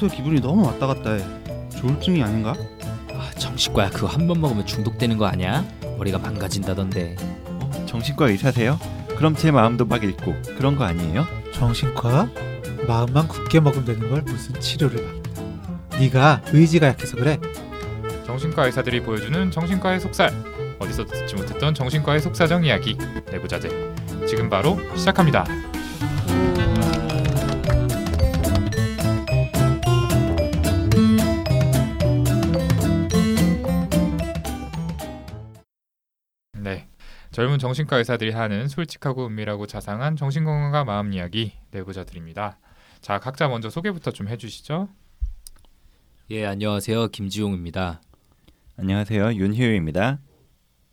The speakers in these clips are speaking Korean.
평소에 기분이 너무 왔다 갔다 해. 조울증이 아닌가? 아, 정신과야 그거 한 번 먹으면 중독되는 거 아니야? 머리가 망가진다던데. 어, 정신과 의사세요? 그럼 제 마음도 막 읽고 그런 거 아니에요? 정신과? 마음만 굳게 먹으면 되는 걸 무슨 치료를 받나? 네가 의지가 약해서 그래. 정신과 의사들이 보여주는 정신과의 속살 어디서 듣지 못했던 정신과의 속사정 이야기 내부자재 지금 바로 시작합니다. 젊은 정신과 의사들이 하는 솔직하고 은밀하고 자상한 정신건강과 마음 이야기 내부자들입니다. 자, 각자 먼저 소개부터 좀 해주시죠. 예 안녕하세요 김지용입니다. 안녕하세요 윤희우입니다.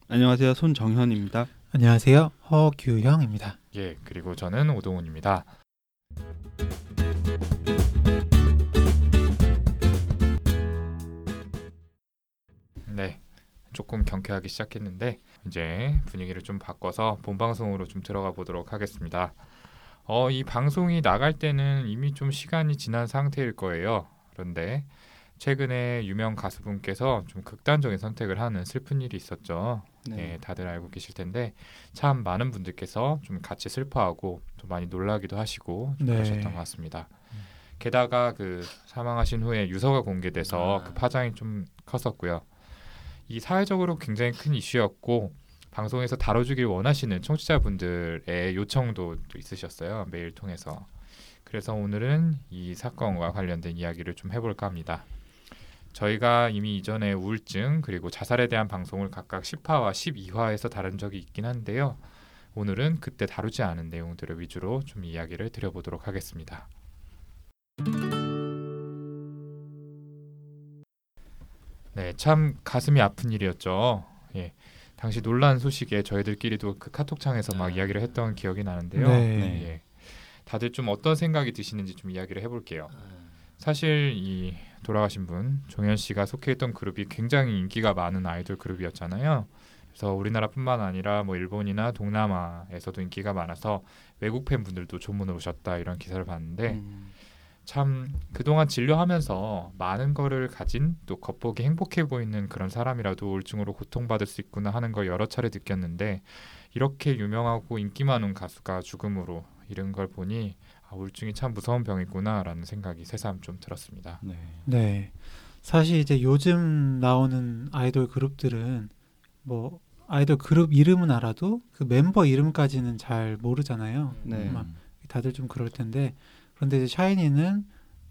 안녕하세요. 손정현입니다. 안녕하세요. 허규형입니다. 예, 그리고 저는 오동훈입니다. 조금 경쾌하기 시작했는데 이제 분위기를 좀 바꿔서 본 방송으로 좀 들어가 보도록 하겠습니다. 어, 이 방송이 나갈 때는 이미 좀 시간이 지난 상태일 거예요. 그런데 최근에 유명 가수분께서 좀 극단적인 선택을 하는 슬픈 일이 있었죠. 네, 다들 알고 계실 텐데 참 많은 분들께서 좀 같이 슬퍼하고 또 많이 놀라기도 하시고 좀 네. 그러셨던 것 같습니다. 게다가 그 사망하신 후에 유서가 공개돼서 아. 그 파장이 좀 컸었고요. 이 사회적으로 굉장히 큰 이슈였고 방송에서 다뤄주길 원하시는 청취자분들의 요청도 또 있으셨어요 메일 통해서. 그래서 오늘은 이 사건과 관련된 이야기를 좀 해볼까 합니다. 저희가 이미 이전에 우울증 그리고 자살에 대한 방송을 각각 10화와 12화에서 다룬 적이 있긴 한데요. 오늘은 그때 다루지 않은 내용들을 위주로 좀 이야기를 드려보도록 하겠습니다. 네, 참 가슴이 아픈 일이었죠. 예, 당시 놀란 소식에 저희들끼리도 그 카톡창에서 막 이야기를 했던 기억이 나는데요. 네. 예, 다들 좀 어떤 생각이 드시는지 좀 이야기를 해볼게요. 사실 이 돌아가신 분 종현 씨가 속해 있던 그룹이 굉장히 인기가 많은 아이돌 그룹이었잖아요. 그래서 우리나라뿐만 아니라 뭐 일본이나 동남아에서도 인기가 많아서 외국 팬분들도 조문을 오셨다 이런 기사를 봤는데 음, 참 그동안 진료하면서 많은 거를 가진 또 겉보기 행복해 보이는 그런 사람이라도 우울증으로 고통받을 수 있구나 하는 걸 여러 차례 느꼈는데 이렇게 유명하고 인기 많은 가수가 죽음으로 이른 걸 보니 아, 우울증이 참 무서운 병이구나라는 생각이 새삼 좀 들었습니다. 네. 네. 사실 이제 요즘 나오는 아이돌 그룹들은 뭐 아이돌 그룹 이름은 알아도 그 멤버 이름까지는 잘 모르잖아요. 네. 막 다들 좀 그럴 텐데 그런데 이제 샤이니는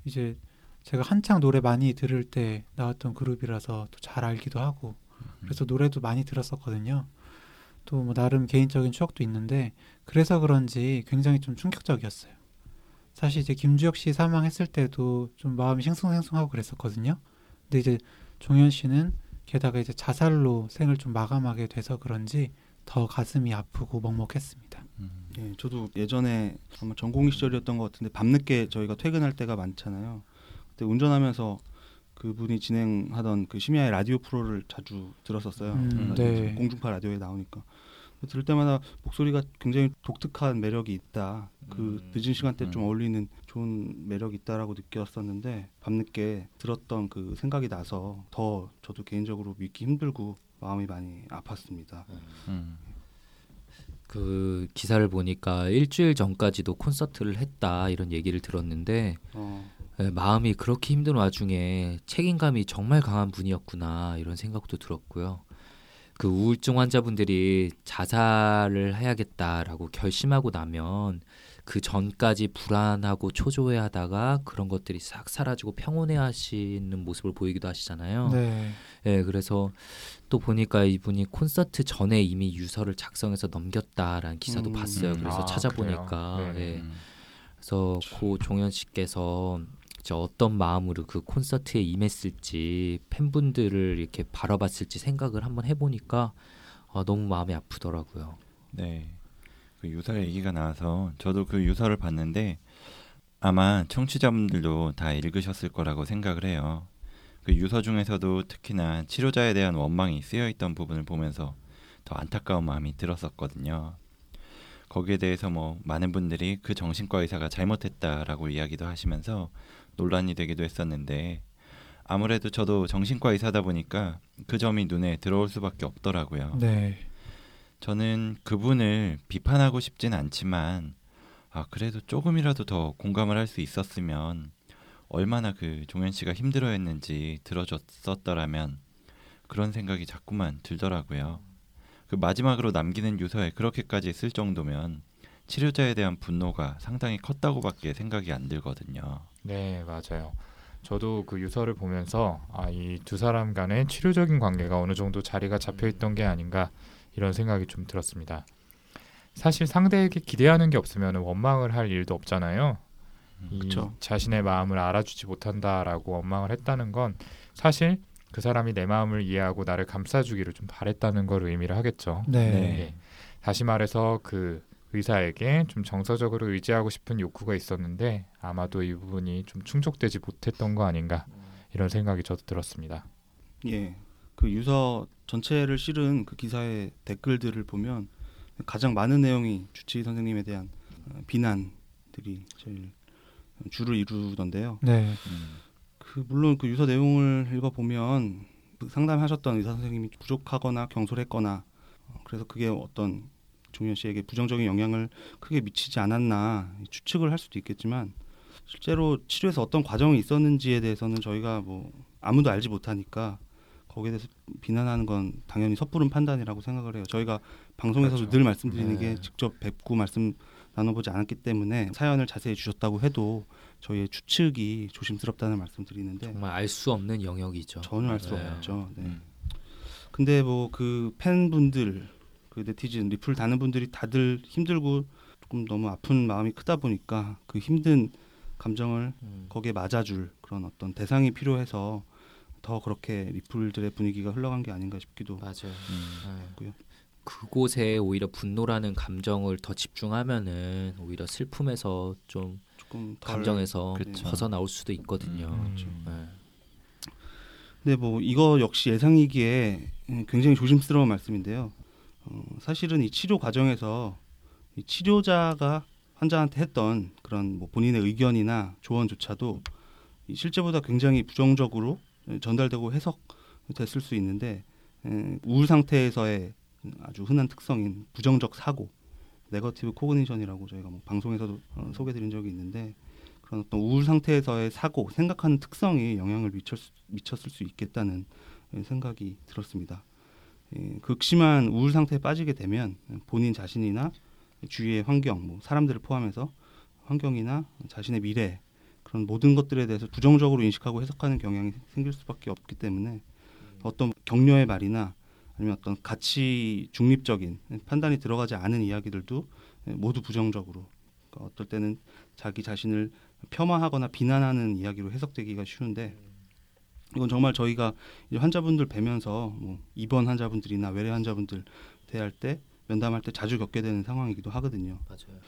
이제 제가 한창 노래 많이 들을 때 나왔던 그룹이라서 또 잘 알기도 하고 그래서 노래도 많이 들었었거든요. 또 뭐 나름 개인적인 추억도 있는데 그래서 그런지 굉장히 좀 충격적이었어요. 사실 이제 김주혁 씨 사망했을 때도 좀 마음이 싱숭생숭하고 그랬었거든요. 근데 이제 종현 씨는 게다가 이제 자살로 생을 좀 마감하게 돼서 그런지 더 가슴이 아프고 먹먹했습니다. 음. 예, 저도 예전에 아마 전공의 시절이었던 것 같은데 밤늦게 저희가 퇴근할 때가 많잖아요. 그때 운전하면서 그분이 진행하던 그 심야의 라디오 프로를 자주 들었었어요. 음, 네. 공중파 라디오에 나오니까 들을 때마다 목소리가 굉장히 독특한 매력이 있다. 그 음, 늦은 시간대 좀 음. 어울리는 좋은 매력이 있다라고 느꼈었는데 밤늦게 들었던 그 생각이 나서 더 저도 개인적으로 믿기 힘들고 마음이 많이 아팠습니다. 음. 그 기사를 보니까 일주일 전까지도 콘서트를 했다 이런 얘기를 들었는데 어, 예, 마음이 그렇게 힘든 와중에 책임감이 정말 강한 분이었구나 이런 생각도 들었고요. 그 우울증 환자분들이 자살을 해야겠다라고 결심하고 나면 그 전까지 불안하고 초조해하다가 그런 것들이 싹 사라지고 평온해하시는 모습을 보이기도 하시잖아요. 네. 예, 그래서 또 보니까 이분이 콘서트 전에 이미 유서를 작성해서 넘겼다라는 기사도 음. 봤어요. 그래서 아, 찾아보니까? 네. 예. 음. 그래서 고 종현 씨께서 이제 어떤 마음으로 그 콘서트에 임했을지 팬분들을 이렇게 바라봤을지 생각을 한번 해보니까 아, 너무 마음이 아프더라고요. 네. 그 유서 얘기가 나와서 저도 그 유서를 봤는데 아마 청취자분들도 다 읽으셨을 거라고 생각을 해요. 그 유서 중에서도 특히나 치료자에 대한 원망이 쓰여 있던 부분을 보면서 더 안타까운 마음이 들었었거든요. 거기에 대해서 뭐 많은 분들이 그 정신과 의사가 잘못했다라고 이야기도 하시면서 논란이 되기도 했었는데 아무래도 저도 정신과 의사다 보니까 그 점이 눈에 들어올 수밖에 없더라고요. 네. 저는 그분을 비판하고 싶진 않지만 아 그래도 조금이라도 더 공감을 할 수 있었으면 얼마나 그 종현 씨가 힘들어했는지 들어줬었더라면 그런 생각이 자꾸만 들더라고요. 그 마지막으로 남기는 유서에 그렇게까지 쓸 정도면 치료자에 대한 분노가 상당히 컸다고밖에 생각이 안 들거든요. 네, 맞아요. 저도 그 유서를 보면서 아, 이 두 사람 간의 치료적인 관계가 어느 정도 자리가 잡혀 있던 게 아닌가 이런 생각이 좀 들었습니다. 사실 상대에게 기대하는 게 없으면 원망을 할 일도 없잖아요. 이 그쵸. 자신의 마음을 알아주지 못한다라고 원망을 했다는 건 사실 그 사람이 내 마음을 이해하고 나를 감싸주기를 좀 바랬다는 걸 의미를 하겠죠. 네. 예. 다시 말해서 그 의사에게 좀 정서적으로 의지하고 싶은 욕구가 있었는데 아마도 이 부분이 좀 충족되지 못했던 거 아닌가 이런 생각이 저도 들었습니다. 예. 그 유서 전체를 실은 그 기사의 댓글들을 보면 가장 많은 내용이 주치의 선생님에 대한 어, 비난들이 제일 주를 이루던데요. 네. 그 물론 그 유서 내용을 읽어 보면 그 상담하셨던 의사 선생님이 부족하거나 경솔했거나 어, 그래서 그게 어떤 종현 씨에게 부정적인 영향을 크게 미치지 않았나 추측을 할 수도 있겠지만 실제로 치료에서 어떤 과정이 있었는지에 대해서는 저희가 뭐 아무도 알지 못하니까 거기에 대해서 비난하는 건 당연히 섣부른 판단이라고 생각을 해요. 저희가 방송에서도 그렇죠. 늘 말씀드리는 게 네. 직접 뵙고 말씀 나눠보지 않았기 때문에 사연을 자세히 주셨다고 해도 저희의 추측이 조심스럽다는 말씀드리는데 정말 알 수 없는 영역이죠. 전혀 알수 네. 없죠. 네. 음. 근데 뭐 그 팬분들, 그 네티즌 리플 다는 분들이 다들 힘들고 조금 너무 아픈 마음이 크다 보니까 그 힘든 감정을 음. 거기에 맞아줄 그런 어떤 대상이 필요해서 더 그렇게 리플들의 분위기가 흘러간 게 아닌가 싶기도 맞아요. 음. 네. 고요. 그곳에 오히려 분노라는 감정을 더 집중하면은 오히려 슬픔에서 좀 조금 덜 감정에서 그쵸. 벗어나올 수도 있거든요. 음. 네. 근데 뭐 이거 역시 예상이기에 음, 굉장히 조심스러운 말씀인데요. 어, 사실은 이 치료 과정에서 이 치료자가 환자한테 했던 그런 뭐 본인의 의견이나 조언조차도 이 실제보다 굉장히 부정적으로 전달되고 해석됐을 수 있는데 에, 우울 상태에서의 아주 흔한 특성인 부정적 사고, negative cognition이라고 저희가 뭐 방송에서도 어, 소개드린 적이 있는데 그런 어떤 우울 상태에서의 사고, 생각하는 특성이 영향을 미쳤, 미쳤을 수 있겠다는 예, 생각이 들었습니다. 예, 극심한 우울 상태에 빠지게 되면 본인 자신이나 주위의 환경, 뭐 사람들을 포함해서 환경이나 자신의 미래 그런 모든 것들에 대해서 부정적으로 인식하고 해석하는 경향이 생길 수밖에 없기 때문에 어떤 격려의 말이나 아니면 어떤 가치 중립적인 판단이 들어가지 않은 이야기들도 예, 모두 부정적으로 그러니까 어떨 때는 자기 자신을 폄하하거나 비난하는 이야기로 해석되기가 쉬운데 이건 정말 저희가 이제 환자분들 뵈면서 뭐 입원 환자분들이나 외래 환자분들 대할 때 면담할 때 자주 겪게 되는 상황이기도 하거든요. 맞아요.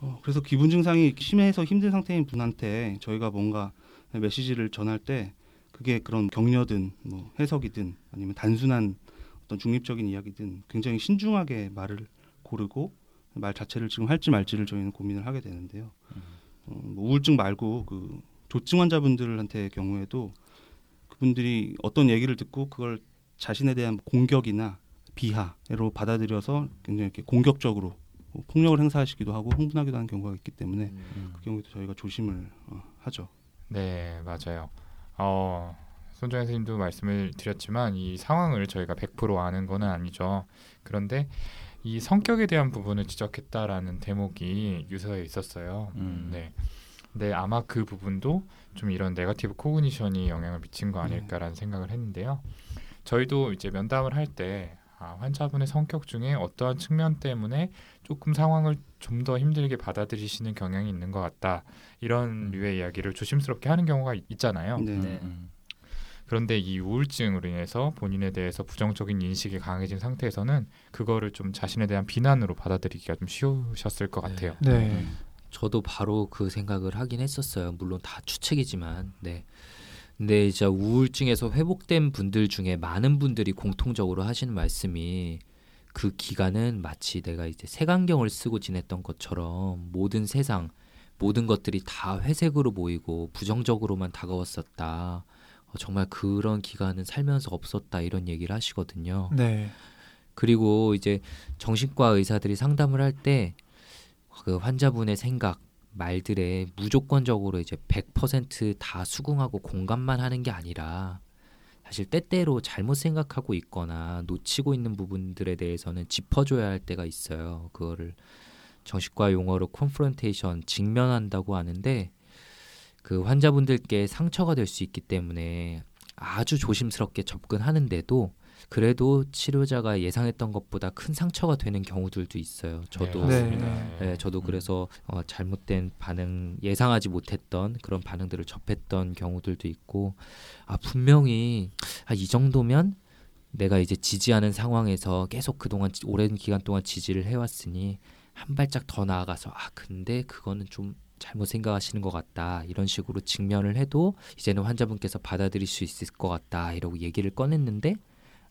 어, 그래서 기분 증상이 심해서 힘든 상태인 분한테 저희가 뭔가 메시지를 전할 때 그게 그런 격려든 뭐 해석이든 아니면 단순한 어떤 중립적인 이야기든 굉장히 신중하게 말을 고르고 말 자체를 지금 할지 말지를 저희는 고민을 하게 되는데요. 어, 뭐 우울증 말고 그 조증 환자분들한테 경우에도 그분들이 어떤 얘기를 듣고 그걸 자신에 대한 공격이나 비하로 받아들여서 굉장히 이렇게 공격적으로 뭐 폭력을 행사하시기도 하고 흥분하기도 하는 경우가 있기 때문에 음. 그 경우에도 저희가 조심을 어, 하죠. 네, 맞아요. 어, 손정현 선생님도 말씀을 드렸지만 이 상황을 저희가 100% 아는 거는 아니죠. 그런데 이 성격에 대한 부분을 지적했다라는 대목이 유서에 있었어요. 음. 네. 근데 아마 그 부분도 좀 이런 negative cognition이 영향을 미친 거 아닐까라는 생각을 했는데요. 저희도 이제 면담을 할 때 아, 환자분의 성격 중에 어떠한 측면 때문에 조금 상황을 좀 더 힘들게 받아들이시는 경향이 있는 것 같다. 이런 류의 이야기를 조심스럽게 하는 경우가 있- 있잖아요. 네. 네. 음. 그런데 이 우울증으로 인해서 본인에 대해서 부정적인 인식이 강해진 상태에서는 그거를 좀 자신에 대한 비난으로 받아들이기가 좀 쉬우셨을 것 네. 같아요. 네. 저도 바로 그 생각을 하긴 했었어요. 물론 다 추측이지만, 네. 근데 이제 우울증에서 회복된 분들 중에 많은 분들이 공통적으로 하시는 말씀이 그 기간은 마치 내가 이제 색안경을 쓰고 지냈던 것처럼 모든 세상, 모든 것들이 다 회색으로 보이고 부정적으로만 다가왔었다. 어, 정말 그런 기간은 살면서 없었다 이런 얘기를 하시거든요. 네. 그리고 이제 정신과 의사들이 상담을 할 때 그 환자분의 생각 말들에 무조건적으로 이제 100%다 수긍하고 공감만 하는 게 아니라 사실 때때로 잘못 생각하고 있거나 놓치고 있는 부분들에 대해서는 짚어줘야 할 때가 있어요. 그거를 정신과 용어로 컨프런테이션 직면한다고 하는데 그 환자분들께 상처가 될 수 있기 때문에 아주 조심스럽게 접근하는데도 그래도 치료자가 예상했던 것보다 큰 상처가 되는 경우들도 있어요. 저도 네. 맞습니다. 네, 저도 그래서 어, 잘못된 반응 예상하지 못했던 그런 반응들을 접했던 경우들도 있고 아 분명히 아, 이 정도면 내가 이제 지지하는 상황에서 계속 그동안 지- 오랜 기간 동안 지지를 해왔으니 한 발짝 더 나아가서 아 근데 그거는 좀 잘못 생각하시는 것 같다 이런 식으로 직면을 해도 이제는 환자분께서 받아들일 수 있을 것 같다 이러고 얘기를 꺼냈는데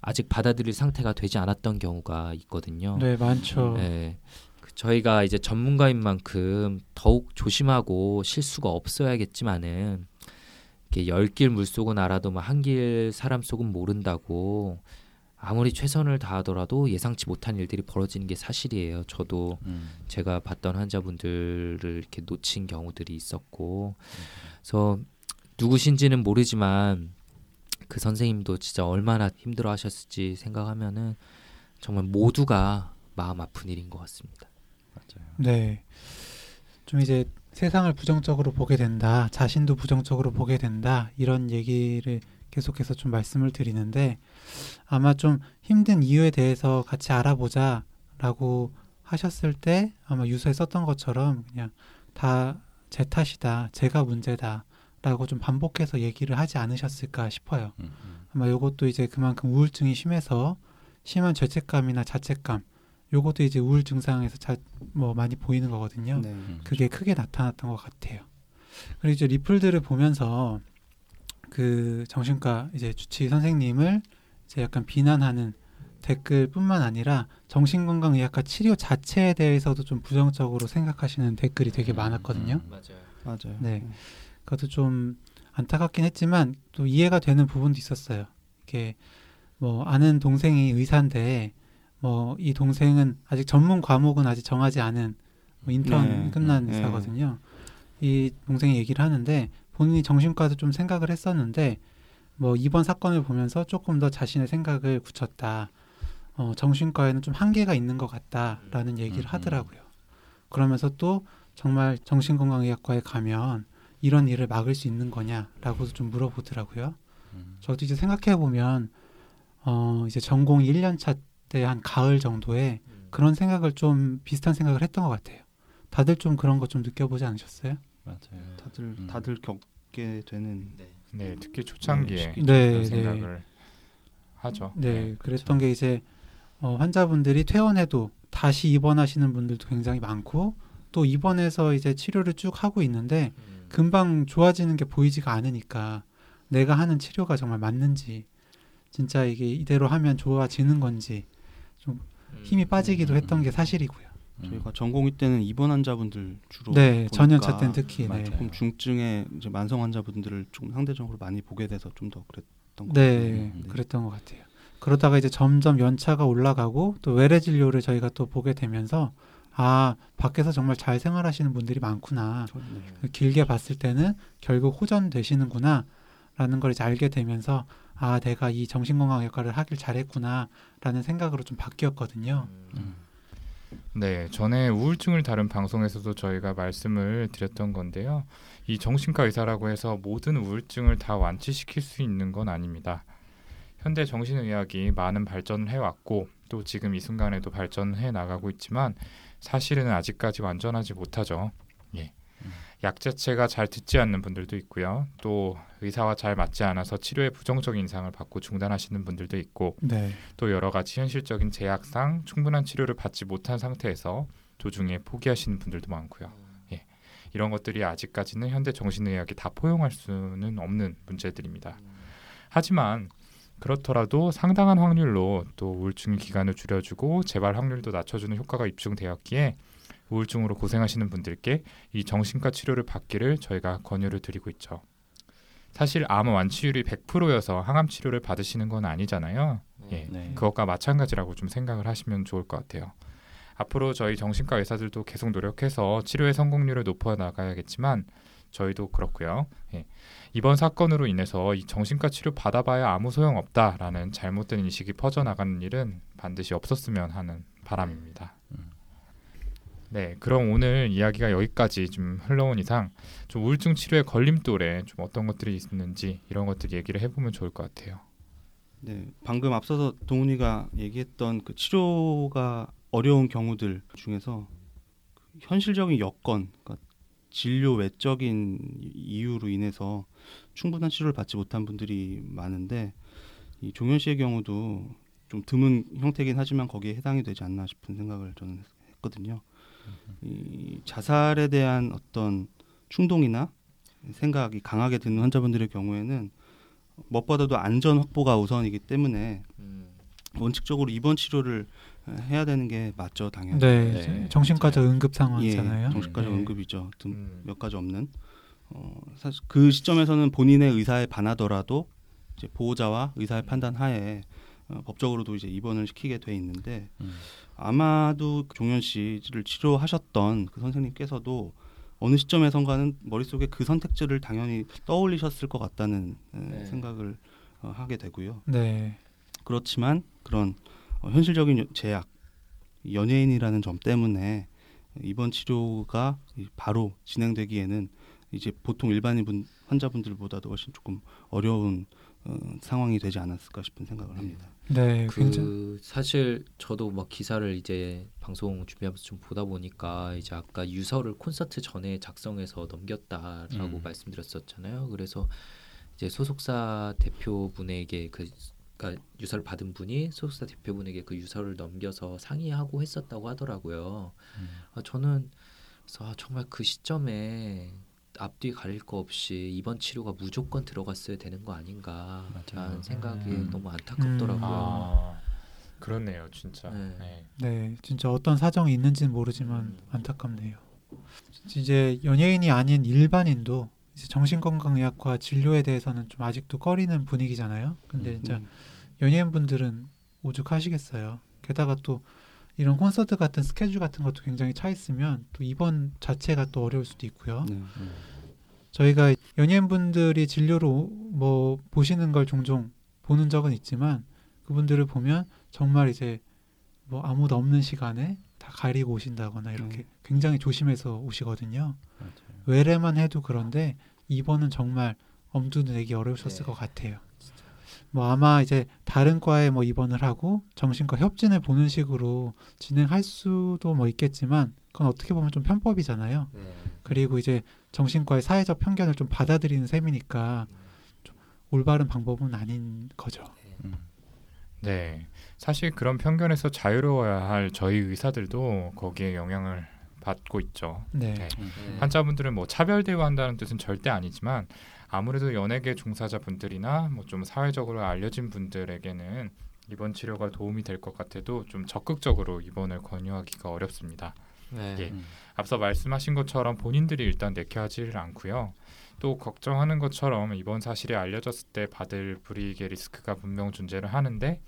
아직 받아들일 상태가 되지 않았던 경우가 있거든요. 네, 많죠. 네. 그 저희가 이제 전문가인 만큼 더욱 조심하고 실수가 없어야겠지만은 이렇게 열길 물속은 알아도 뭐 한길 사람 속은 모른다고 아무리 최선을 다하더라도 예상치 못한 일들이 벌어지는 게 사실이에요. 저도 음. 제가 봤던 환자분들을 이렇게 놓친 경우들이 있었고 그래서 누구신지는 모르지만 그 선생님도 진짜 얼마나 힘들어 하셨을지 생각하면은 정말 모두가 마음 아픈 일인 것 같습니다. 맞아요. 네. 좀 이제 세상을 부정적으로 보게 된다. 자신도 부정적으로 보게 된다. 이런 얘기를 계속해서 좀 말씀을 드리는데 아마 좀 힘든 이유에 대해서 같이 알아보자라고 하셨을 때 아마 유서에 썼던 것처럼 그냥 다 제 탓이다. 제가 문제다 라고 좀 반복해서 얘기를 하지 않으셨을까 싶어요. 음, 음. 아마 요것도 이제 그만큼 우울증이 심해서 심한 죄책감이나 자책감 요것도 이제 우울 증상에서 자, 뭐 많이 보이는 거거든요. 네. 음. 그게 크게 나타났던 것 같아요. 그리고 이제 리플들을 보면서 그 정신과 이제 주치 선생님을 이제 약간 비난하는 댓글뿐만 아니라 정신건강의학과 치료 자체에 대해서도 좀 부정적으로 생각하시는 댓글이 되게 많았거든요. 맞아요. 맞아요. 네. 그것도 좀 안타깝긴 했지만 또 이해가 되는 부분도 있었어요. 이게 뭐 아는 동생이 의사인데 뭐 이 동생은 아직 전문 과목은 아직 정하지 않은 뭐 인턴 네. 끝난 네. 의사거든요. 이 동생이 얘기를 하는데 본인이 정신과도 좀 생각을 했었는데 뭐 이번 사건을 보면서 조금 더 자신의 생각을 굳혔다. 어, 정신과에는 좀 한계가 있는 것 같다라는 얘기를 음, 음. 하더라고요. 그러면서 또 정말 정신건강의학과에 가면 이런 일을 막을 수 있는 거냐라고도 좀 물어보더라고요. 음. 저도 이제 생각해 보면 어 이제 전공 1년 차 때 한 가을 정도에 그런 생각을 좀 비슷한 생각을 했던 것 같아요. 다들 좀 그런 거 좀 느껴보지 않으셨어요? 맞아요. 다들 음. 다들 겪게 되는 네, 특히 초창기에 네, 네, 그런 네. 생각을 하죠. 네, 그랬던 게 이제 어, 환자분들이 퇴원해도 다시 입원하시는 분들도 굉장히 많고 또 입원해서 이제 치료를 쭉 하고 있는데 금방 좋아지는 게 보이지가 않으니까 내가 하는 치료가 정말 맞는지 진짜 이게 이대로 하면 좋아지는 건지 힘이 빠지기도 했던 게 사실이고요. 음. 저희가 전공의 때는 입원 환자분들 주로 네, 보니까 전연차 때는 특히 네. 조금 중증의 이제 만성 환자분들을 좀 상대적으로 많이 보게 돼서 좀 더 그랬던 것 네, 같아요. 그랬던 것 같아요. 그러다가 이제 점점 연차가 올라가고 또 외래 진료를 저희가 또 보게 되면서 아 밖에서 정말 잘 생활하시는 분들이 많구나. 네. 길게 봤을 때는 결국 호전되시는구나라는 걸 이제 알게 되면서 아 내가 이 정신건강 역할을 하길 잘했구나라는 생각으로 좀 바뀌었거든요. 음. 네, 전에 우울증을 다룬 방송에서도 저희가 말씀을 드렸던 건데요. 이 정신과 의사라고 해서 모든 우울증을 다 완치시킬 수 있는 건 아닙니다. 현대 정신의학이 많은 발전을 해왔고 또 지금 이 순간에도 발전해 나가고 있지만 사실은 아직까지 완전하지 못하죠. 예. 음. 약 자체가 잘 듣지 않는 분들도 있고요. 또 의사와 잘 맞지 않아서 치료에 부정적인 인상을 받고 중단하시는 분들도 있고 네, 또 여러 가지 현실적인 제약상 충분한 치료를 받지 못한 상태에서 도중에 포기하시는 분들도 많고요. 예. 이런 것들이 아직까지는 현대 정신의학이 다 포용할 수는 없는 문제들입니다. 하지만 그렇더라도 상당한 확률로 또 우울증의 기간을 줄여주고 재발 확률도 낮춰주는 효과가 입증되었기에 우울증으로 고생하시는 분들께 이 정신과 치료를 받기를 저희가 권유를 드리고 있죠. 사실 암 완치율이 100%여서 항암 치료를 받으시는 건 아니잖아요. 예. 네. 그것과 마찬가지라고 좀 생각을 하시면 좋을 것 같아요. 앞으로 저희 정신과 의사들도 계속 노력해서 치료의 성공률을 높여 나가야겠지만 저희도 그렇고요. 예. 이번 사건으로 인해서 이 정신과 치료 받아봐야 아무 소용 없다라는 잘못된 인식이 퍼져나가는 일은 반드시 없었으면 하는 바람입니다. 음. 네, 그럼 오늘 이야기가 여기까지 좀 흘러온 이상 좀 우울증 치료의 걸림돌에 좀 어떤 것들이 있는지 이런 것들 얘기를 해보면 좋을 것 같아요. 네, 방금 앞서서 동훈이가 얘기했던 그 치료가 어려운 경우들 중에서 그 현실적인 여건, 그러니까 진료 외적인 이유로 인해서 충분한 치료를 받지 못한 분들이 많은데 이 종현 씨의 경우도 좀 드문 형태긴 하지만 거기에 해당이 되지 않나 싶은 생각을 저는 했거든요. 이 자살에 대한 어떤 충동이나 생각이 강하게 드는 환자분들의 경우에는 무엇보다도 안전 확보가 우선이기 때문에 음. 원칙적으로 입원 치료를 해야 되는 게 맞죠, 당연히. 네, 네. 정신과적 응급 예, 상황이잖아요. 정신과적 네. 응급이죠. 등- 음. 몇 가지 없는. 어, 사실 그 시점에서는 본인의 의사에 반하더라도 이제 보호자와 의사의 판단 하에 어, 법적으로도 이제 입원을 시키게 돼 있는데 음. 아마도 종현 씨를 치료하셨던 그 선생님께서도 어느 시점에선가는 머릿속에 그 선택지를 당연히 떠올리셨을 것 같다는 에, 네. 생각을 어, 하게 되고요. 네, 그렇지만 그런 어, 현실적인 여- 제약, 연예인이라는 점 때문에 이번 치료가 이- 바로 진행되기에는 이제 보통 일반인 분 환자분들보다도 훨씬 조금 어려운 어, 상황이 되지 않았을까 싶은 생각을 합니다. 네, 굉장히 그 사실 저도 막 기사를 이제 방송 준비하면서 좀 보다 보니까 이제 아까 유서를 콘서트 전에 작성해서 넘겼다라고 음. 말씀드렸었잖아요. 그래서 이제 소속사 대표분에게 그 그러니까 유서를 받은 분이 소속사 대표분에게 그 유서를 넘겨서 상의하고 했었다고 하더라고요. 음. 아, 저는 그래서 아, 정말 그 시점에 앞뒤 가릴 거 없이 이번 치료가 무조건 들어갔어야 되는 거 아닌가 라는 맞아요. 생각이 음. 너무 안타깝더라고요. 아, 그렇네요, 진짜. 네. 네. 네, 진짜 어떤 사정이 있는지는 모르지만 음. 안타깝네요. 이제 연예인이 아닌 일반인도 이제 정신건강의학과 진료에 대해서는 좀 아직도 꺼리는 분위기잖아요. 근데 진짜 음, 연예인 분들은 오죽하시겠어요. 게다가 또 이런 콘서트 같은 스케줄 같은 것도 굉장히 차 있으면 또 입원 자체가 또 어려울 수도 있고요. 네. 음. 저희가 연예인 분들이 진료로 오- 뭐 보시는 걸 종종 보는 적은 있지만 그분들을 보면 정말 이제 뭐 아무도 없는 시간에 다 가리고 오신다거나 이렇게 음. 굉장히 조심해서 오시거든요. 맞아요. 외래만 해도 그런데 입원은 정말 엄두도 내기 어려우셨을 네. 것 같아요. 뭐 아마 이제 다른 과에 뭐 입원을 하고 정신과 협진을 보는 식으로 진행할 수도 뭐 있겠지만 그건 어떻게 보면 좀 편법이잖아요. 네. 그리고 이제 정신과의 사회적 편견을 좀 받아들이는 셈이니까 좀 올바른 방법은 아닌 거죠. 음. 네. 사실 그런 편견에서 자유로워야 할 저희 의사들도 거기에 영향을 받고 있죠. 네. 네. 네. 환자분들은 뭐 차별 대우한다는 뜻은 절대 아니지만 아무래도 연예계 종사자분들이나 뭐 좀 사회적으로 알려진 분들에게는 입원 치료가 도움이 될 것 같아도 좀 적극적으로 입원을 권유하기가 어렵습니다. 네. 예. 음. 앞서 말씀하신 것처럼 본인들이 일단 내켜하지를 않고요. 또 걱정하는 것처럼 이번 사실이 알려졌을 때 받을 불이익의 리스크가 분명 존재를 하는데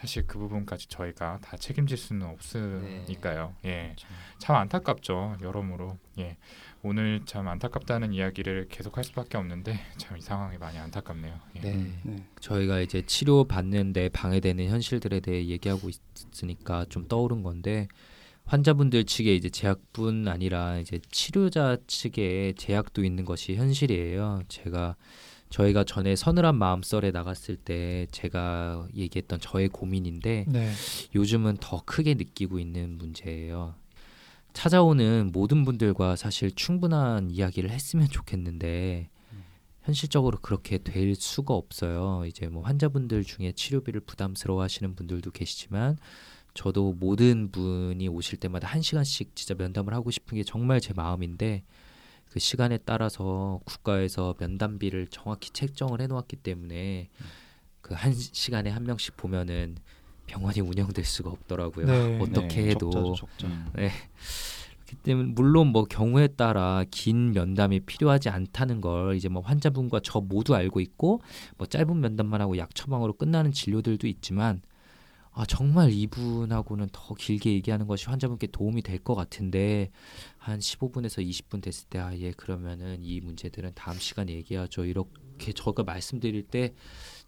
사실 그 부분까지 저희가 다 책임질 수는 없으니까요. 예, 그렇죠. 참 안타깝죠. 여러모로 예, 오늘 참 안타깝다는 이야기를 계속할 수밖에 없는데 참 이 상황이 많이 안타깝네요. 예. 네. 네. 저희가 이제 치료 받는데 방해되는 현실들에 대해 얘기하고 있으니까 좀 떠오른 건데 환자분들 측에 이제 제약뿐 아니라 이제 치료자 측에 제약도 있는 것이 현실이에요. 제가 저희가 전에 서늘한 마음썰에 나갔을 때 제가 얘기했던 저의 고민인데 네. 요즘은 더 크게 느끼고 있는 문제예요. 찾아오는 모든 분들과 사실 충분한 이야기를 했으면 좋겠는데 현실적으로 그렇게 될 수가 없어요. 이제 뭐 환자분들 중에 치료비를 부담스러워 하시는 분들도 계시지만 저도 모든 분이 오실 때마다 한 시간씩 진짜 면담을 하고 싶은 게 정말 제 마음인데 그 시간에 따라서 국가에서 면담비를 정확히 책정을 해놓았기 때문에 그 한 시간에 한 명씩 보면은 병원이 운영될 수가 없더라고요. 네. 어떻게 네, 해도 적자죠, 적자. 음. 네. 그 때문에 물론 뭐 경우에 따라 긴 면담이 필요하지 않다는 걸 이제 뭐 환자분과 저 모두 알고 있고 뭐 짧은 면담만 하고 약 처방으로 끝나는 진료들도 있지만 아 정말 이분하고는 더 길게 얘기하는 것이 환자분께 도움이 될 것 같은데 한 15분에서 20분 됐을 때 아 예 그러면은 이 문제들은 다음 시간에 얘기하죠 이렇게 저가 말씀드릴 때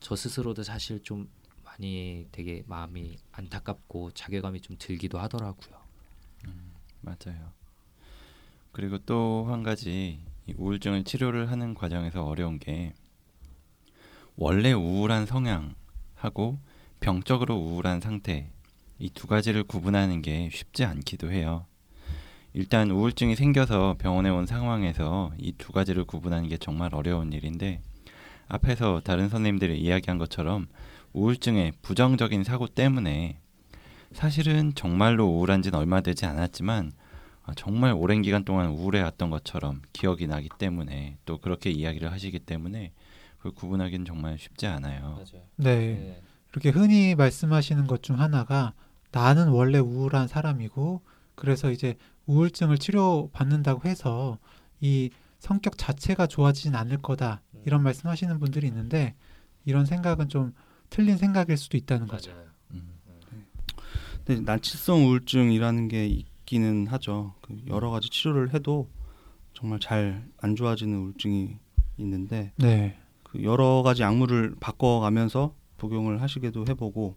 저 스스로도 사실 좀 많이 되게 마음이 안타깝고 자괴감이 좀 들기도 하더라고요. 맞아요. 그리고 또 한 가지 이 우울증을 치료를 하는 과정에서 어려운 게 원래 우울한 성향하고 병적으로 우울한 상태 이 두 가지를 구분하는 게 쉽지 않기도 해요. 일단 우울증이 생겨서 병원에 온 상황에서 이 두 가지를 구분하는 게 정말 어려운 일인데 앞에서 다른 선생님들이 이야기한 것처럼 우울증의 부정적인 사고 때문에 사실은 정말로 우울한 지는 얼마 되지 않았지만 아, 정말 오랜 기간 동안 우울해왔던 것처럼 기억이 나기 때문에 또 그렇게 이야기를 하시기 때문에 그걸 구분하기는 정말 쉽지 않아요. 맞아요. 네. 이렇게 흔히 말씀하시는 것 중 하나가 나는 원래 우울한 사람이고 그래서 이제 우울증을 치료받는다고 해서 이 성격 자체가 좋아지진 않을 거다 이런 말씀하시는 분들이 있는데 이런 생각은 좀 틀린 생각일 수도 있다는 거죠. 음, 근데 난치성 우울증이라는 게 있기는 하죠. 그 여러 가지 치료를 해도 정말 잘 안 좋아지는 우울증이 있는데 네, 그 여러 가지 약물을 바꿔가면서 복용을 하시기도 해보고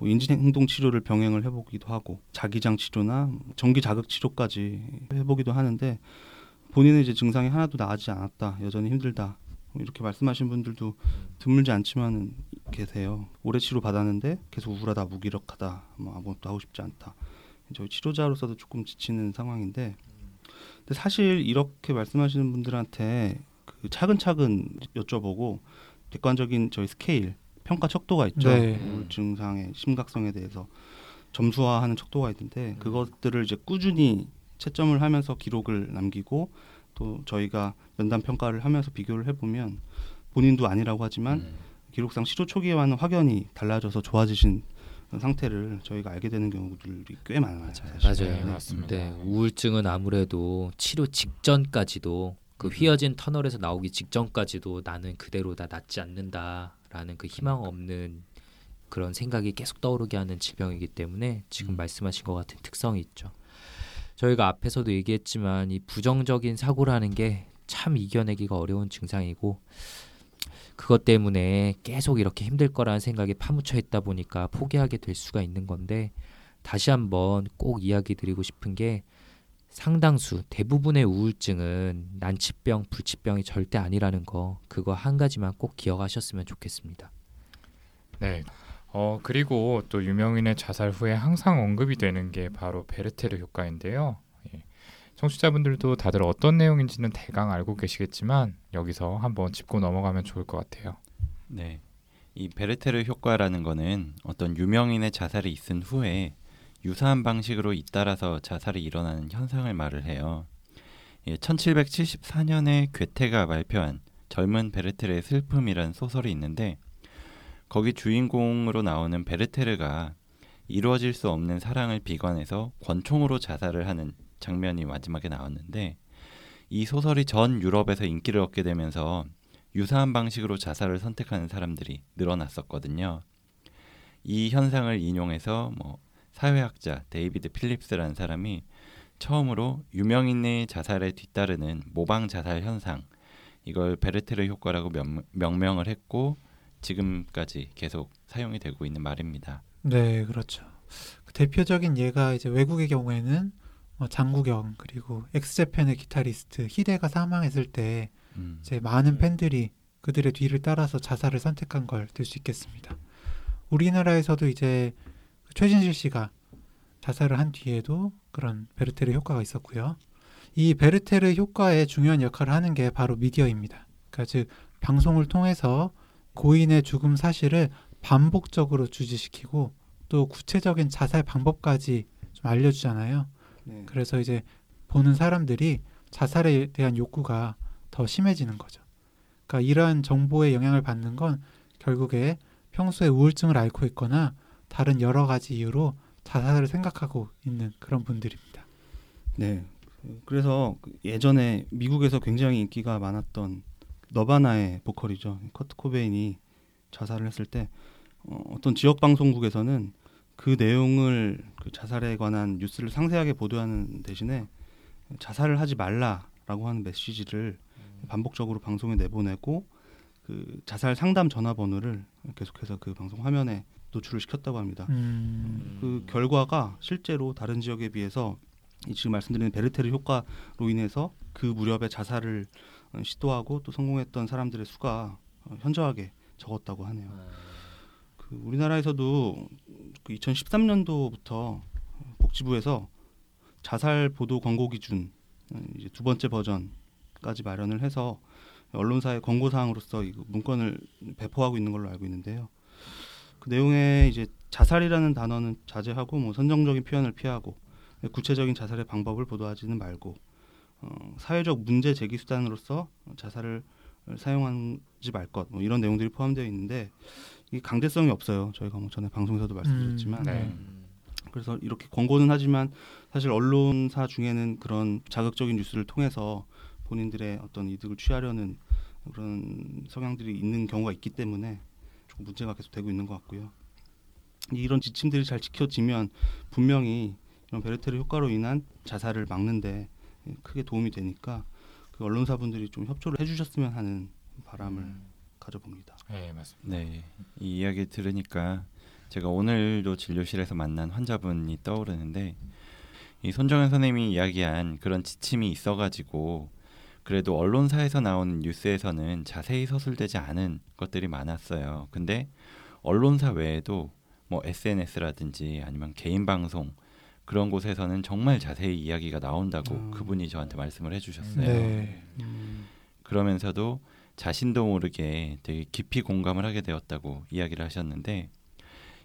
뭐 인지행동 치료를 병행을 해보기도 하고 자기장 치료나 전기 자극 치료까지 해보기도 하는데 본인의 이제 증상이 하나도 나아지지 않았다 여전히 힘들다. 뭐 이렇게 말씀하신 분들도 드물지 않지만은 계세요. 오래 치료 받았는데 계속 우울하다 무기력하다 뭐 아무것도 하고 싶지 않다. 저희 치료자로서도 조금 지치는 상황인데 근데 사실 이렇게 말씀하시는 분들한테 그 차근차근 여쭤보고 객관적인 저희 스케일 평가 척도가 있죠. 네. 우울 증상의 심각성에 대해서 점수화하는 척도가 있는데 그것들을 이제 꾸준히 채점을 하면서 기록을 남기고 또 저희가 면담 평가를 하면서 비교를 해보면 본인도 아니라고 하지만 음. 기록상 치료 초기와는 확연히 달라져서 좋아지신 상태를 저희가 알게 되는 경우들이 꽤 많아요. 사실. 맞아요. 네, 맞습니다. 네, 우울증은 아무래도 치료 직전까지도 그 음. 휘어진 터널에서 나오기 직전까지도 나는 그대로다 낫지 않는다라는 그 희망 없는 그런 생각이 계속 떠오르게 하는 질병이기 때문에 지금 음. 말씀하신 것 같은 특성이 있죠. 저희가 앞에서도 얘기했지만 이 부정적인 사고라는 게 참 이겨내기가 어려운 증상이고 그것 때문에 계속 이렇게 힘들 거라는 생각이 파묻혀 있다 보니까 포기하게 될 수가 있는 건데 다시 한번 꼭 이야기 드리고 싶은 게 상당수 대부분의 우울증은 난치병, 불치병이 절대 아니라는 거 그거 한 가지만 꼭 기억하셨으면 좋겠습니다. 네. 어 그리고 또 유명인의 자살 후에 항상 언급이 되는 게 바로 베르테르 효과인데요. 예. 청취자분들도 다들 어떤 내용인지는 대강 알고 계시겠지만 여기서 한번 짚고 넘어가면 좋을 것 같아요. 네. 이 베르테르 효과라는 거는 어떤 유명인의 자살이 있은 후에 유사한 방식으로 잇따라서 자살이 일어나는 현상을 말을 해요. 예, 1774년에 괴테가 발표한 젊은 베르테르의 슬픔이라는 소설이 있는데 거기 주인공으로 나오는 베르테르가 이루어질 수 없는 사랑을 비관해서 권총으로 자살을 하는 장면이 마지막에 나왔는데 이 소설이 전 유럽에서 인기를 얻게 되면서 유사한 방식으로 자살을 선택하는 사람들이 늘어났었거든요. 이 현상을 인용해서 뭐 사회학자 데이비드 필립스라는 사람이 처음으로 유명인의 자살에 뒤따르는 모방 자살 현상 이걸 베르테르 효과라고 명, 명명을 했고 지금까지 계속 사용이 되고 있는 말입니다. 네, 그렇죠. 그 대표적인 예가 이제 외국의 경우에는 뭐 장국영 그리고 X Japan의 기타리스트 히데가 사망했을 때 음, 이제 많은 팬들이 그들의 뒤를 따라서 자살을 선택한 걸 들 수 있겠습니다. 우리나라에서도 이제 그 최진실 씨가 자살을 한 뒤에도 그런 베르테르 효과가 있었고요. 이 베르테르 효과의 중요한 역할을 하는 게 바로 미디어입니다. 그러니까 즉 방송을 통해서 고인의 죽음 사실을 반복적으로 주지시키고 또 구체적인 자살 방법까지 좀 알려주잖아요. 네. 그래서 이제 보는 사람들이 자살에 대한 욕구가 더 심해지는 거죠. 그러니까 이러한 정보의 영향을 받는 건 결국에 평소에 우울증을 앓고 있거나 다른 여러 가지 이유로 자살을 생각하고 있는 그런 분들입니다. 네. 그래서 그 예전에 미국에서 굉장히 인기가 많았던 너바나의 보컬이죠. 커트 코베인이 자살을 했을 때 어, 어떤 지역 방송국에서는 그 내용을 그 자살에 관한 뉴스를 상세하게 보도하는 대신에 자살을 하지 말라라고 하는 메시지를 반복적으로 방송에 내보내고 그 자살 상담 전화번호를 계속해서 그 방송 화면에 노출을 시켰다고 합니다. 음. 그 결과가 실제로 다른 지역에 비해서 이 지금 말씀드리는 베르테르 효과로 인해서 그 무렵에 자살을 어, 시도하고 또 성공했던 사람들의 수가 어, 현저하게 적었다고 하네요. 그 우리나라에서도 그 2013년도부터 복지부에서 자살 보도 권고 기준 어, 이제 두 번째 버전까지 마련을 해서 언론사의 권고 사항으로서 이 문건을 배포하고 있는 걸로 알고 있는데요. 그 내용에 이제 자살이라는 단어는 자제하고 뭐 선정적인 표현을 피하고 구체적인 자살의 방법을 보도하지는 말고 어, 사회적 문제 제기 수단으로서 자살을 사용하지 말 것 뭐 이런 내용들이 포함되어 있는데 이게 강제성이 없어요. 저희가 뭐 전에 방송에서도 말씀드렸지만 음, 네. 그래서 이렇게 권고는 하지만 사실 언론사 중에는 그런 자극적인 뉴스를 통해서 본인들의 어떤 이득을 취하려는 그런 성향들이 있는 경우가 있기 때문에 문제가 계속 되고 있는 것 같고요. 이런 지침들이 잘 지켜지면 분명히 이런 베르테르 효과로 인한 자살을 막는데 크게 도움이 되니까 그 언론사분들이 좀 협조를 해주셨으면 하는 바람을 음. 가져봅니다. 네, 맞습니다. 네, 이 이야기 들으니까 제가 오늘도 진료실에서 만난 환자분이 떠오르는데 이 손정현 선생님이 이야기한 그런 지침이 있어가지고 그래도 언론사에서 나오는 뉴스에서는 자세히 서술되지 않은 것들이 많았어요. 근데 언론사 외에도 뭐 SNS라든지 아니면 개인 방송 그런 곳에서는 정말 자세히 이야기가 나온다고 음. 그분이 저한테 말씀을 해주셨어요. 네. 그러면서도 자신도 모르게 되게 깊이 공감을 하게 되었다고 이야기를 하셨는데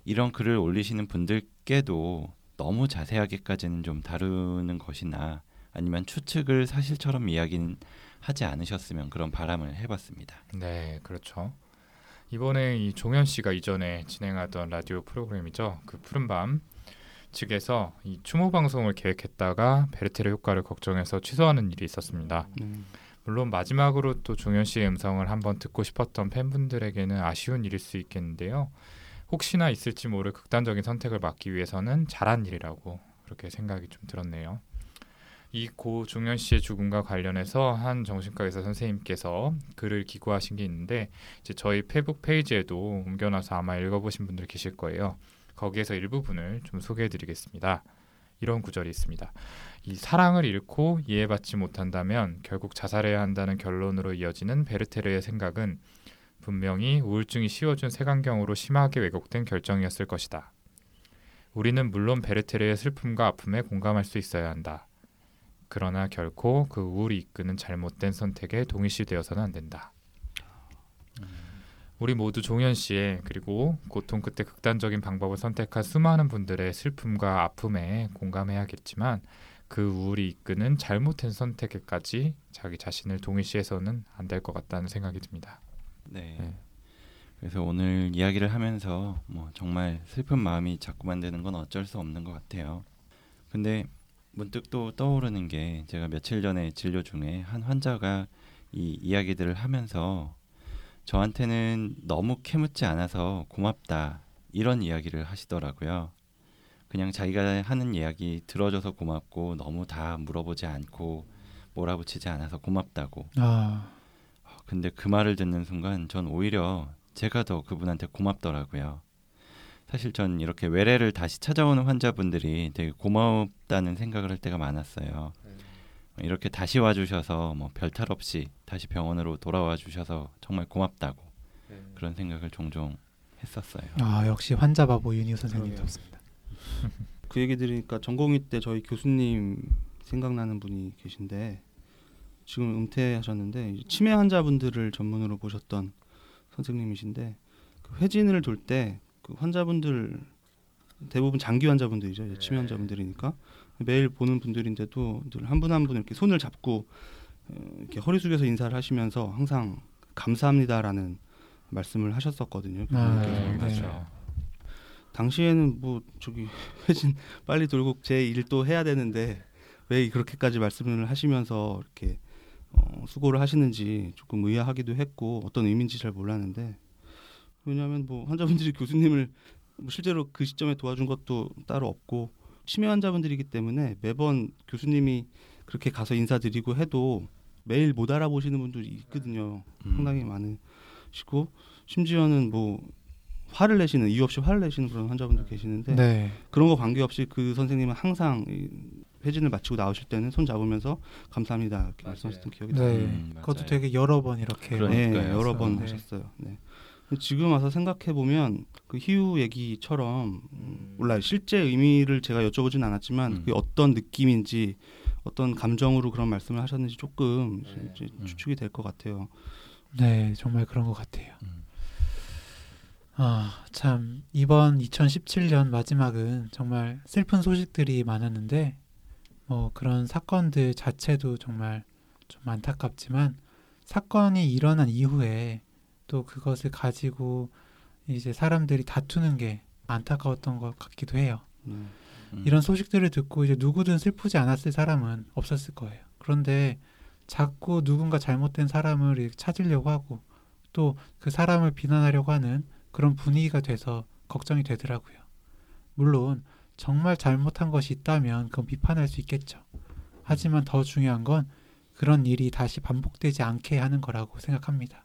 이런 글을 올리시는 분들께도 너무 자세하게까지는 좀 다루는 것이나 아니면 추측을 사실처럼 이야기는 하지 않으셨으면 그런 바람을 해봤습니다. 네, 그렇죠. 이번에 이 종현 씨가 이전에 진행하던 라디오 프로그램이죠. 그 푸른 밤 측에서 이 추모 방송을 계획했다가 베르테르 효과를 걱정해서 취소하는 일이 있었습니다. 음. 물론 마지막으로 또 종현 씨의 음성을 한번 듣고 싶었던 팬분들에게는 아쉬운 일일 수 있겠는데요. 혹시나 있을지 모를 극단적인 선택을 막기 위해서는 잘한 일이라고 그렇게 생각이 좀 들었네요. 이 고 종현 씨의 죽음과 관련해서 한 정신과 의사 선생님께서 글을 기고하신 게 있는데 이제 저희 페북 페이지에도 옮겨놔서 아마 읽어보신 분들 계실 거예요. 거기에서 일부분을 좀 소개해드리겠습니다. 이런 구절이 있습니다. 이 사랑을 잃고 이해받지 못한다면 결국 자살해야 한다는 결론으로 이어지는 베르테르의 생각은 분명히 우울증이 씌워준 색안경으로 심하게 왜곡된 결정이었을 것이다. 우리는 물론 베르테르의 슬픔과 아픔에 공감할 수 있어야 한다. 그러나 결코 그 우울이 이끄는 잘못된 선택에 동일시되어서는 안 된다. 우리 모두 종현 씨의 그리고 고통 끝에 극단적인 방법을 선택한 수많은 분들의 슬픔과 아픔에 공감해야겠지만 그 우울이 이끄는 잘못된 선택에까지 자기 자신을 동일시해서는 안 될 것 같다는 생각이 듭니다. 네. 네. 그래서 오늘 이야기를 하면서 뭐 정말 슬픈 마음이 자꾸만 드는 건 어쩔 수 없는 것 같아요. 근데 문득 또 떠오르는 게 제가 며칠 전에 진료 중에 한 환자가 이 이야기들을 하면서 저한테는 너무 캐묻지 않아서 고맙다 이런 이야기를 하시더라고요. 그냥 자기가 하는 이야기 들어줘서 고맙고 너무 다 물어보지 않고 몰아붙이지 않아서 고맙다고. 아, 근데 그 말을 듣는 순간 전 오히려 제가 더 그분한테 고맙더라고요. 사실 전 이렇게 외래를 다시 찾아오는 환자분들이 되게 고맙다는 생각을 할 때가 많았어요. 이렇게 다시 와주셔서 뭐 별 탈 없이 다시 병원으로 돌아와 주셔서 정말 고맙다고 그런 생각을 종종 했었어요. 아 역시 환자 바보 윤희 선생님 그러게요. 좋습니다. 그 얘기 들으니까 전공의 때 저희 교수님 생각나는 분이 계신데 지금 은퇴하셨는데 치매 환자분들을 전문으로 보셨던 선생님이신데 그 회진을 돌 때 그 환자분들 대부분 장기 환자분들이죠 이제 치매 환자분들이니까 매일 보는 분들인데도 늘 한 분 한 분 이렇게 손을 잡고 어, 이렇게 허리 숙여서 인사를 하시면서 항상 감사합니다라는 말씀을 하셨었거든요. 아. 네, 네. 맞죠. 당시에는 뭐 저기 회진 빨리 돌고 제 일도 해야 되는데 왜 그렇게까지 말씀을 하시면서 이렇게 어, 수고를 하시는지 조금 의아하기도 했고 어떤 의미인지 잘 몰랐는데 왜냐하면 뭐 환자분들이 교수님을 뭐 실제로 그 시점에 도와준 것도 따로 없고 치매 환자분들이기 때문에 매번 교수님이 그렇게 가서 인사드리고 해도 매일 못 알아보시는 분들이 있거든요. 음. 상당히 많으시고 심지어는 뭐 화를 내시는 이유 없이 화를 내시는 그런 환자분들 계시는데 네. 그런 거 관계없이 그 선생님은 항상 이 회진을 마치고 나오실 때는 손 잡으면서 감사합니다 이렇게. 말씀하셨던 기억이 네. 나요. 음, 그것도. 되게 여러 번 이렇게. 네. 여러 번 네. 하셨어요. 네. 지금 와서 생각해 보면 그 희우 얘기처럼 음, 몰라요. 실제 의미를 제가 여쭤보진 않았지만 음. 그게 어떤 느낌인지 어떤 감정으로 그런 말씀을 하셨는지 조금 네. 이제 음. 추측이 될 것 같아요. 네, 정말 그런 것 같아요. 음. 아, 참 이번 2017년 마지막은 정말 슬픈 소식들이 많았는데 뭐 그런 사건들 자체도 정말 좀 안타깝지만 사건이 일어난 이후에 또 그것을 가지고 이제 사람들이 다투는 게 안타까웠던 것 같기도 해요. 네. 음. 이런 소식들을 듣고 이제 누구든 슬프지 않았을 사람은 없었을 거예요. 그런데 자꾸 누군가 잘못된 사람을 찾으려고 하고 또 그 사람을 비난하려고 하는 그런 분위기가 돼서 걱정이 되더라고요. 물론 정말 잘못한 것이 있다면 그건 비판할 수 있겠죠. 하지만 더 중요한 건 그런 일이 다시 반복되지 않게 하는 거라고 생각합니다.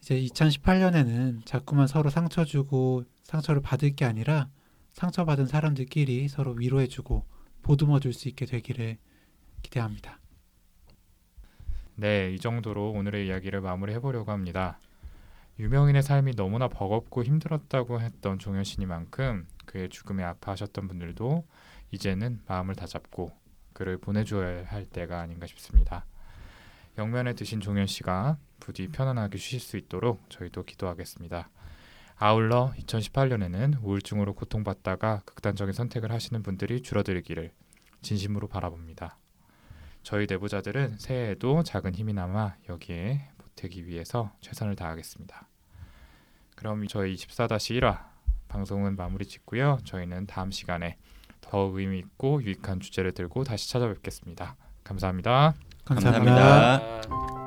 이제 2018년에는 자꾸만 서로 상처 주고 상처를 받을 게 아니라 상처받은 사람들끼리 서로 위로해주고 보듬어 줄 수 있게 되기를 기대합니다. 네, 이 정도로 오늘의 이야기를 마무리해 보려고 합니다. 유명인의 삶이 너무나 버겁고 힘들었다고 했던 종현 씨니만큼 그의 죽음에 아파하셨던 분들도 이제는 마음을 다잡고 그를 보내줘야 할 때가 아닌가 싶습니다. 영면에 드신 종현 씨가 부디 편안하게 쉬실 수 있도록 저희도 기도하겠습니다. 아울러 2018년에는 우울증으로 고통받다가 극단적인 선택을 하시는 분들이 줄어들기를 진심으로 바라봅니다. 저희 내부자들은 새해에도 작은 힘이나마 여기에 보태기 위해서 최선을 다하겠습니다. 그럼 저희 24-1화 방송은 마무리 짓고요. 저희는 다음 시간에 더 의미 있고 유익한 주제를 들고 다시 찾아뵙겠습니다. 감사합니다. 감사합니다. 감사합니다.